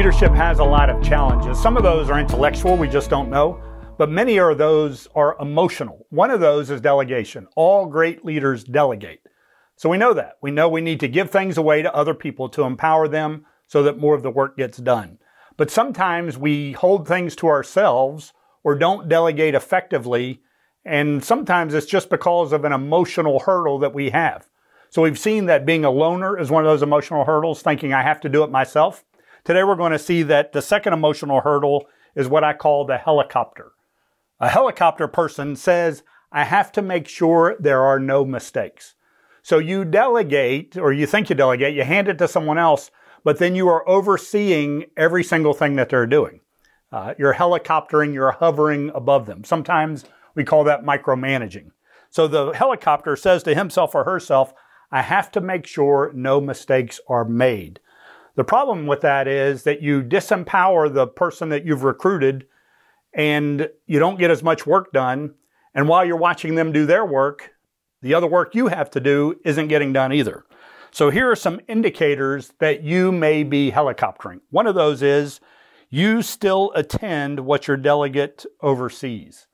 Leadership has a lot of challenges. Some of those are intellectual, we just don't know, but many of those are emotional. One of those is delegation. All great leaders delegate. So we know that. We know we need to give things away to other people to empower them so that more of the work gets done. But sometimes we hold things to ourselves or don't delegate effectively. And sometimes it's just because of an emotional hurdle that we have. So we've seen that being a loner is one of those emotional hurdles, thinking I have to do it myself. Today we're going to see that the second emotional hurdle is what I call the helicopter. A helicopter person says, I have to make sure there are no mistakes. So you delegate, or you think you delegate, you hand it to someone else, but then you are overseeing every single thing that they're doing. Uh, you're helicoptering, you're hovering above them. Sometimes we call that micromanaging. So the helicopter says to himself or herself, I have to make sure no mistakes are made. The problem with that is that you disempower the person that you've recruited and you don't get as much work done. And while you're watching them do their work, the other work you have to do isn't getting done either. So here are some indicators that you may be helicoptering. One of those is you still attend what your delegate oversees.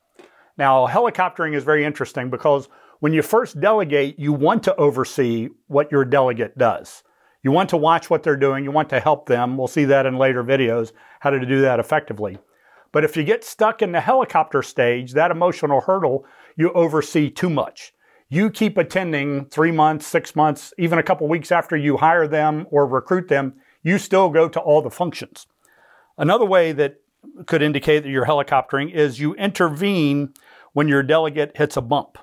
Now, helicoptering is very interesting because when you first delegate, you want to oversee what your delegate does. You want to watch what they're doing. You want to help them. We'll see that in later videos, how to do that effectively. But if you get stuck in the helicopter stage, that emotional hurdle, you oversee too much you keep attending three months, six months, even a couple weeks after you hire them or recruit them, you still go to all the functions. Another way that could indicate that you're helicoptering is you intervene when your delegate hits a bump.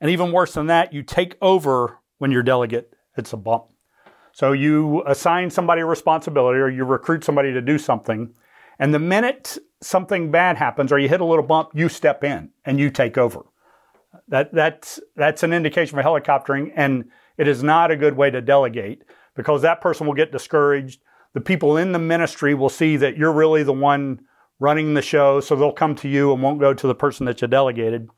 And even worse than that, you take over when your delegate hits a bump. So you assign somebody a responsibility or you recruit somebody to do something. And the minute something bad happens or you hit a little bump, you step in and you take over. That, that's, that's an indication of helicoptering, and it is not a good way to delegate because that person will get discouraged. The people in the ministry will see that you're really the one running the show, so they'll come to you and won't go to the person that you delegated.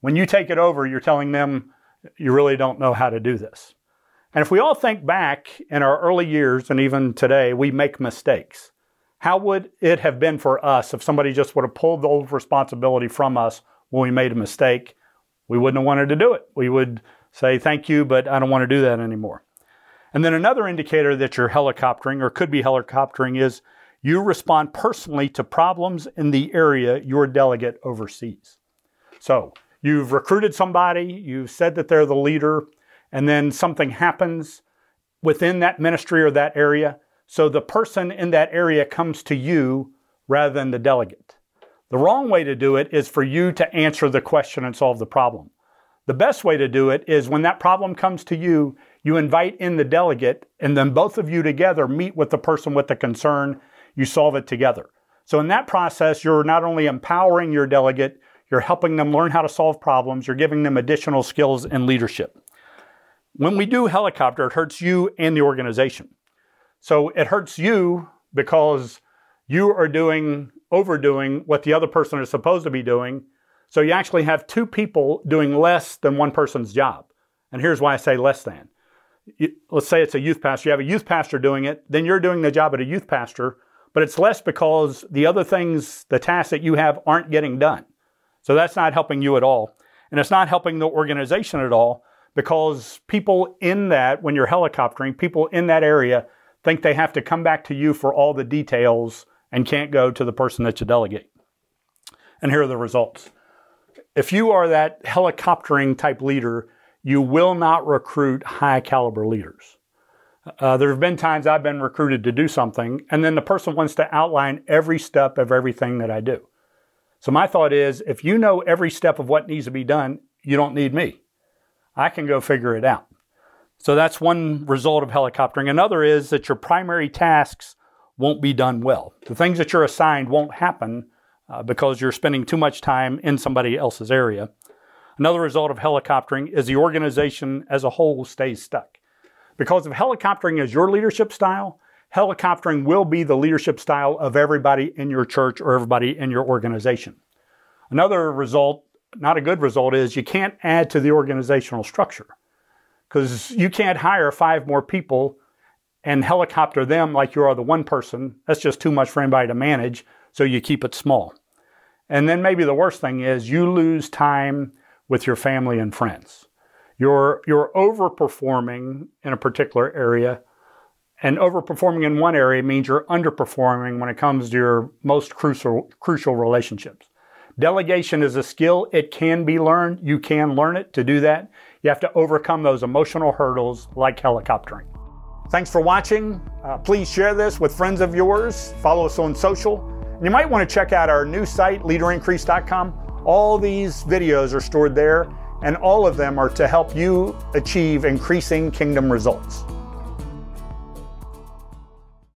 When you take it over, you're telling them you really don't know how to do this. And if we all think back in our early years and even today, we make mistakes. How would it have been for us if somebody just would have pulled the responsibility from us when we made a mistake we wouldn't have wanted to do it. We would say, thank you, but I don't want to do that anymore. And then another indicator that you're helicoptering or could be helicoptering is you respond personally to problems in the area your delegate oversees. So you've recruited somebody, you've said that they're the leader, and then something happens within that ministry or that area. So the person in that area comes to you rather than the delegate. The wrong way to do it is for you to answer the question and solve the problem. The best way to do it is when that problem comes to you, you invite in the delegate, and then both of you together meet with the person with the concern. You solve it together. So, in that process, you're not only empowering your delegate, you're helping them learn how to solve problems, you're giving them additional skills in leadership. When we do helicopter, it hurts you and the organization. So, it hurts you because you are doing overdoing what the other person is supposed to be doing. So you actually have two people doing less than one person's job. And here's why I say less than. You, let's say it's a youth pastor. You have a youth pastor doing it, then you're doing the job of a youth pastor, but it's less because the other things, the tasks that you have aren't getting done. So that's not helping you at all. And it's not helping the organization at all because people in that, when you're helicoptering, people in that area think they have to come back to you for all the details and can't go to the person that you delegate. And here are the results. If you are that helicoptering type leader, you will not recruit high caliber leaders. Uh, there have been times I've been recruited to do something, and then the person wants to outline every step of everything that I do. So my thought is if you know every step of what needs to be done, you don't need me. I can go figure it out. So that's one result of helicoptering. Another is that your primary tasks won't be done well. The things that you're assigned won't happen uh, because you're spending too much time in somebody else's area. Another result of helicoptering is the organization as a whole stays stuck. Because if helicoptering is your leadership style, helicoptering will be the leadership style of everybody in your church or everybody in your organization. Another result, not a good result, is you can't add to the organizational structure because you can't hire five more people and helicopter them like you are the one person. That's just too much for anybody to manage, so you keep it small. And then maybe the worst thing is you lose time with your family and friends. You're, you're overperforming in a particular area, and overperforming in one area means you're underperforming when it comes to your most crucial, crucial relationships. Delegation is a skill. It can be learned. You can learn it. To do that, you have to overcome those emotional hurdles like helicoptering. Thanks for watching. Uh, please share this with friends of yours. Follow us on social. And you might want to check out our new site, leaderincrease.com. All these videos are stored there, and all of them are to help you achieve increasing kingdom results.